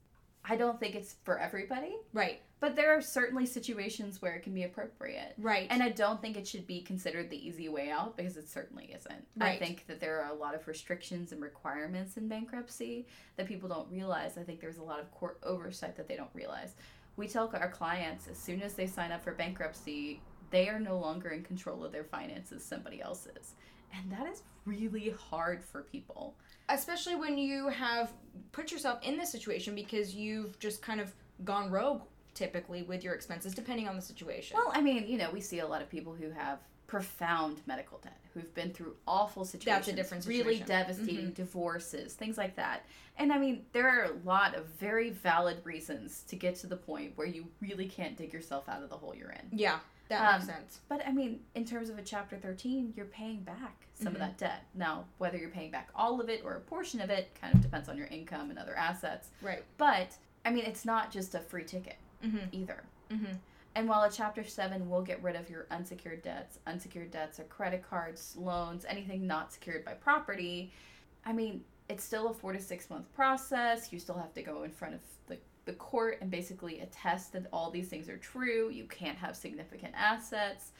I don't think it's for everybody, Right. But there are certainly situations where it can be appropriate. Right. And I don't think it should be considered the easy way out because it certainly isn't. I think that there are a lot of restrictions and requirements in bankruptcy that people don't realize. I think there's a lot of court oversight that they don't realize. We tell our clients as soon as they sign up for bankruptcy, they are no longer in control of their finances, somebody else is. And that is really hard for people. especially when you have put yourself in this situation because you've just kind of gone rogue typically with your expenses depending on the situation. Well, I mean, you know, we see a lot of people who have profound medical debt, who've been through awful situations. That's a different Really situation. devastating Mhm. divorces, things like that. And I mean, there are a lot of very valid reasons to get to the point where you really can't dig yourself out of the hole you're in. yeah, that Um, makes sense. But I mean, in terms of a Chapter 13, you're paying back some Mhm. of that debt. Now, whether you're paying back all of it or a portion of it kind of depends on your income and other assets. Right. But I mean, it's not just a free ticket Mhm. either. Mhm. And while a Chapter 7 will get rid of your unsecured debts, unsecured debts are credit cards, loans, anything not secured by property, I mean, it's still a four to six month process. You still have to go in front of the, the court and basically attest that all these things are true. You can't have significant assets.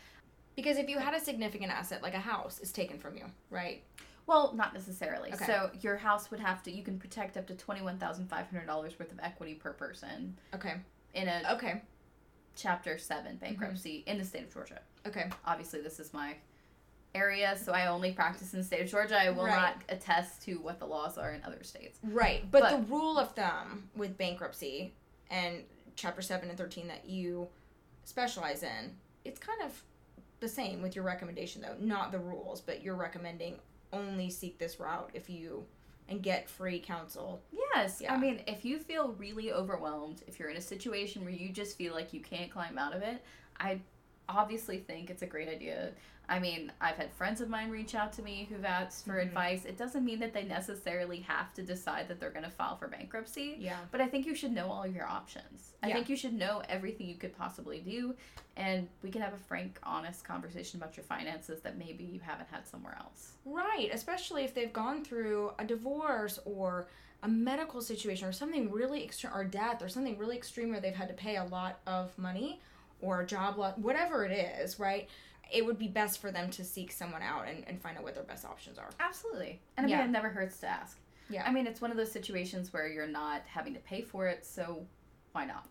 Because if you had a significant asset like a house is taken from you, right? Well, not necessarily. Okay. So your house would have to, you can protect up to $21,500 worth of equity per person Okay. In a Okay. Chapter 7 bankruptcy mm-hmm. in the state of Georgia. Okay. obviously this is my area so i only practice in the state of georgia i will Right. not attest to what the laws are in other states Right. But, But- the rule of thumb with bankruptcy and chapter 7 and 13 that you specialize in, it's kind of the same with your recommendation though. Not the rules, but you're recommending only seek this route if you and get free counsel. yes Yeah. i mean if you feel really overwhelmed if you're in a situation where you just feel like you can't climb out of it i obviously think it's a great idea. I mean, I've had friends of mine reach out to me who've asked for Mhm. advice. It doesn't mean that they necessarily have to decide that they're going to file for bankruptcy. Yeah. But I think you should know all your options. I Yeah. think you should know everything you could possibly do. And we can have a frank, honest conversation about your finances that maybe you haven't had somewhere else. Right, especially if they've gone through a divorce or a medical situation or something really extreme, or death or something really extreme where they've had to pay a lot of money or a job loss, whatever it is, right? It would be best for them to seek someone out and, and find out what their best options are. Absolutely. And I Yeah. mean, it never hurts to ask. Yeah. I mean, it's one of those situations where you're not having to pay for it, so why not?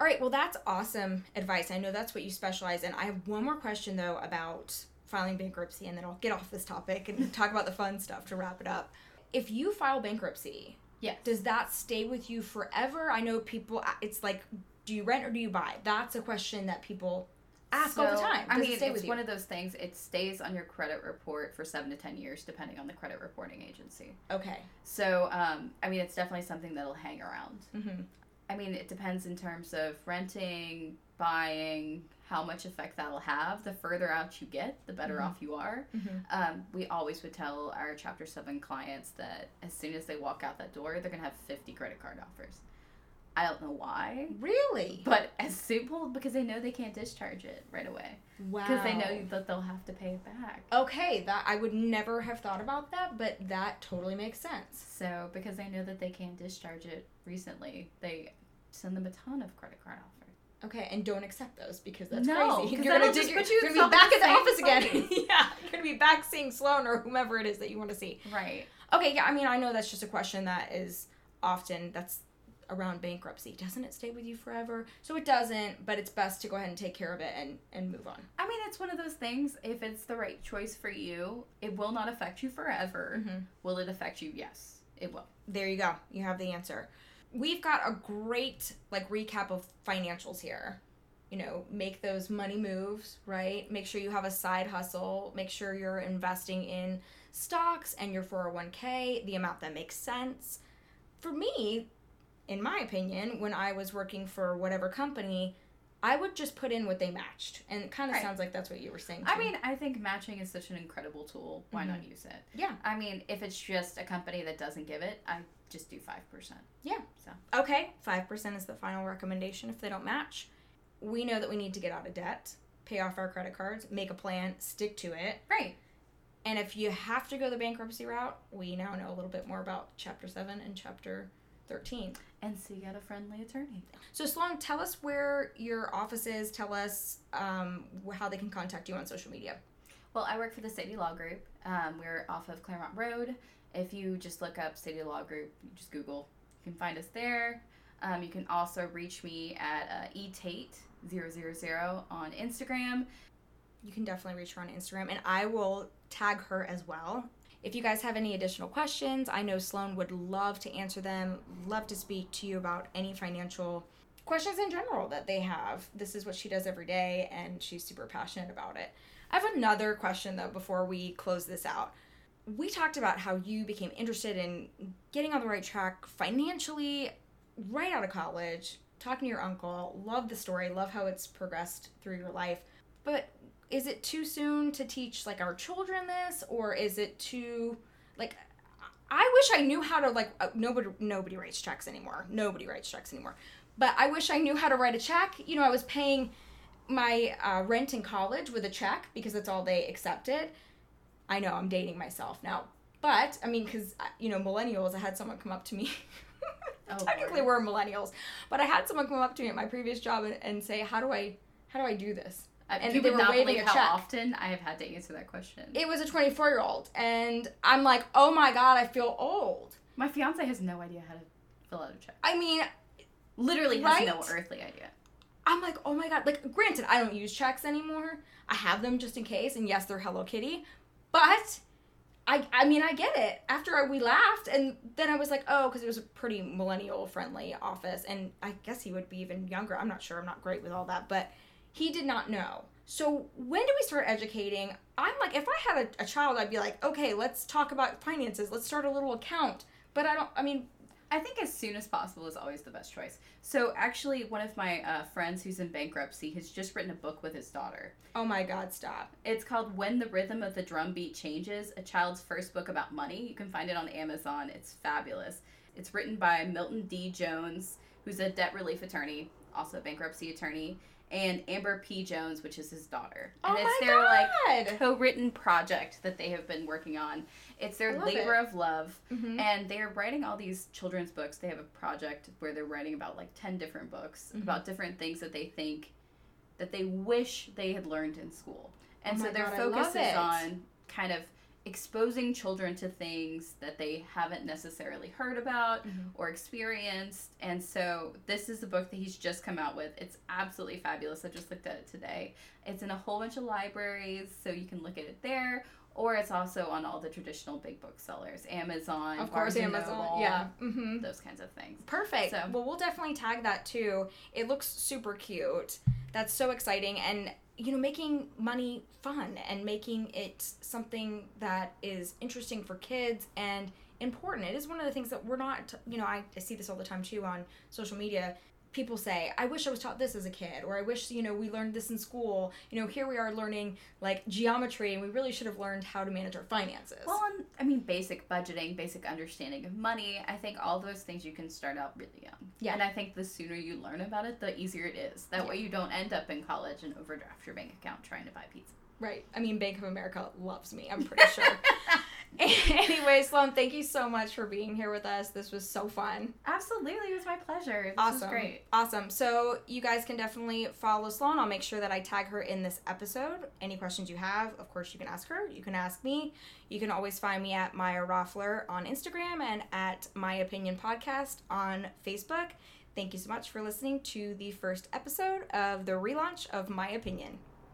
All right, well, that's awesome advice. I know that's what you specialize in. I have one more question, though, about filing bankruptcy, and then I'll get off this topic and talk about the fun stuff to wrap it up. If you file bankruptcy, yeah. does that stay with you forever? I know people, it's like, do you rent or do you buy? That's a question that people ask all the So, time. I mean, it it's one of those things. It stays on your credit report for seven to ten years, depending on the credit reporting agency. okay. So, um, I mean, it's definitely something that'll hang around. Mm-hmm. I mean, it depends in terms of renting, buying, how much effect that'll have. The further out you get, the better Mhm. off you are. Mm-hmm. Um, we always would tell our Chapter 7 clients that as soon as they walk out that door, they're going to have 50 credit card offers. I don't know why, Really? but as simple because they know they can't discharge it right away. Wow. Because they know that they'll have to pay it back. Okay, that I would never have thought about that, but that totally makes sense. So, because they know that they can't discharge it recently, they send them a ton of credit card offers. Okay, and don't accept those because that's No, crazy. You're gonna, just you're you gonna be back at the the office again. yeah, you're gonna be back seeing Sloan or whomever it is that you want to see. Right. Okay, yeah, I mean, I know that's just a question that is often that's around bankruptcy. Doesn't it stay with you forever? So it doesn't, but it's best to go ahead and take care of it and and move on. I mean, it's one of those things. If it's the right choice for you, it will not affect you forever. Mm-hmm. Will it affect you? Yes, it will. There you go. You have the answer. We've got a great like recap of financials here. You know, make those money moves, right? Make sure you have a side hustle. Make sure you're investing in stocks and your 401k, the amount that makes sense. For me, in my opinion, when I was working for whatever company, I would just put in what they matched. And it kind of Right. sounds like that's what you were saying. I mean, I think matching is such an incredible tool. Why mm-hmm. not use it? Yeah. I mean, if it's just a company that doesn't give it, I just do 5%. Yeah. So. Okay, 5% is the final recommendation if they don't match. We know that we need to get out of debt, pay off our credit cards, make a plan, stick to it. Right. And if you have to go the bankruptcy route, we now know a little bit more about Chapter 7 and Chapter 13. And you out a friendly attorney. So, Sloan, tell us where your office is. Tell us um, how they can contact you on social media. Well, I work for the City Law Group. Um, we're off of Claremont Road. If you just look up City Law Group, you just Google, you can find us there. Um, you can also reach me at uh, etate000 on Instagram. You can definitely reach her on Instagram, and I will tag her as well. If you guys have any additional questions, I know Sloan would love to answer them, love to speak to you about any financial questions in general that they have. This is what she does every day, and she's super passionate about it. I have another question though before we close this out. We talked about how you became interested in getting on the right track financially right out of college, talking to your uncle. Love the story, love how it's progressed through your life. But is it too soon to teach like our children this or is it too like I wish I knew how to like uh, nobody nobody writes checks anymore. Nobody writes checks anymore. But I wish I knew how to write a check. You know, I was paying my uh, rent in college with a check because that's all they accepted. I know I'm dating myself now, but I mean, because you know, millennials. I had someone come up to me. Oh, Technically, Lord. we're millennials, but I had someone come up to me at my previous job and, and say, "How do I, how do I do this?" And you they were not waving a how check. often I have had to answer that question. It was a 24 year old, and I'm like, "Oh my god, I feel old." My fiance has no idea how to fill out a check. I mean, Literally has no earthly idea. I'm like, oh my god. Like, granted, I don't use checks anymore. I have them just in case, and yes, they're Hello Kitty. But I, I mean, I get it. After I, we laughed, and then I was like, oh, because it was a pretty millennial friendly office, and I guess he would be even younger. I'm not sure. I'm not great with all that, but he did not know. So when do we start educating? I'm like, if I had a, a child, I'd be like, okay, let's talk about finances. Let's start a little account. But I don't. I mean, I think as soon as possible is always the best choice. So actually, one of my uh, friends who's in bankruptcy has just written a book with his daughter. Oh my God! Stop. It's called "When the Rhythm of the Drum Beat Changes: A Child's First Book About Money." You can find it on Amazon. It's fabulous. It's written by Milton D. Jones, who's a debt relief attorney, also a bankruptcy attorney, and Amber P. Jones, which is his daughter. And oh it's my their God. like co-written project that they have been working on. It's their labor it. of love. Mhm. And they're writing all these children's books. They have a project where they're writing about like 10 different books Mhm. about different things that they think that they wish they had learned in school. And Oh so their God, focus is on kind of exposing children to things that they haven't necessarily heard about Mhm. or experienced. And so this is the book that he's just come out with. It's absolutely fabulous. I just looked at it today. It's in a whole bunch of libraries, so you can look at it there. Or it's also on all the traditional big booksellers, Amazon, Of course, Amazon. Noble, Yeah. Mm-hmm. those kinds of things. Perfect. So- Well, we'll definitely tag that too. It looks super cute. That's so exciting. And, you know, making money fun and making it something that is interesting for kids and important. It is one of the things that we're not, you know, I, I see this all the time too on social media. People say, I wish I was taught this as a kid, or I wish, you know, we learned this in school. You know, here we are learning like geometry, and we really should have learned how to manage our finances. Well, and, I mean, basic budgeting, basic understanding of money. I think all those things you can start out really young. Yeah. And I think the sooner you learn about it, the easier it is. That way you don't end up in college and overdraft your bank account trying to buy pizza. Right. I mean, Bank of America loves me. I'm pretty sure. anyway, Sloan, thank you so much for being here with us. This was so fun. Absolutely, it was my pleasure. This awesome. was great. Awesome. So, you guys can definitely follow Sloan. I'll make sure that I tag her in this episode. Any questions you have, of course, you can ask her. You can ask me. You can always find me at Maya Roffler on Instagram and at My Opinion Podcast on Facebook. Thank you so much for listening to the first episode of the relaunch of My Opinion.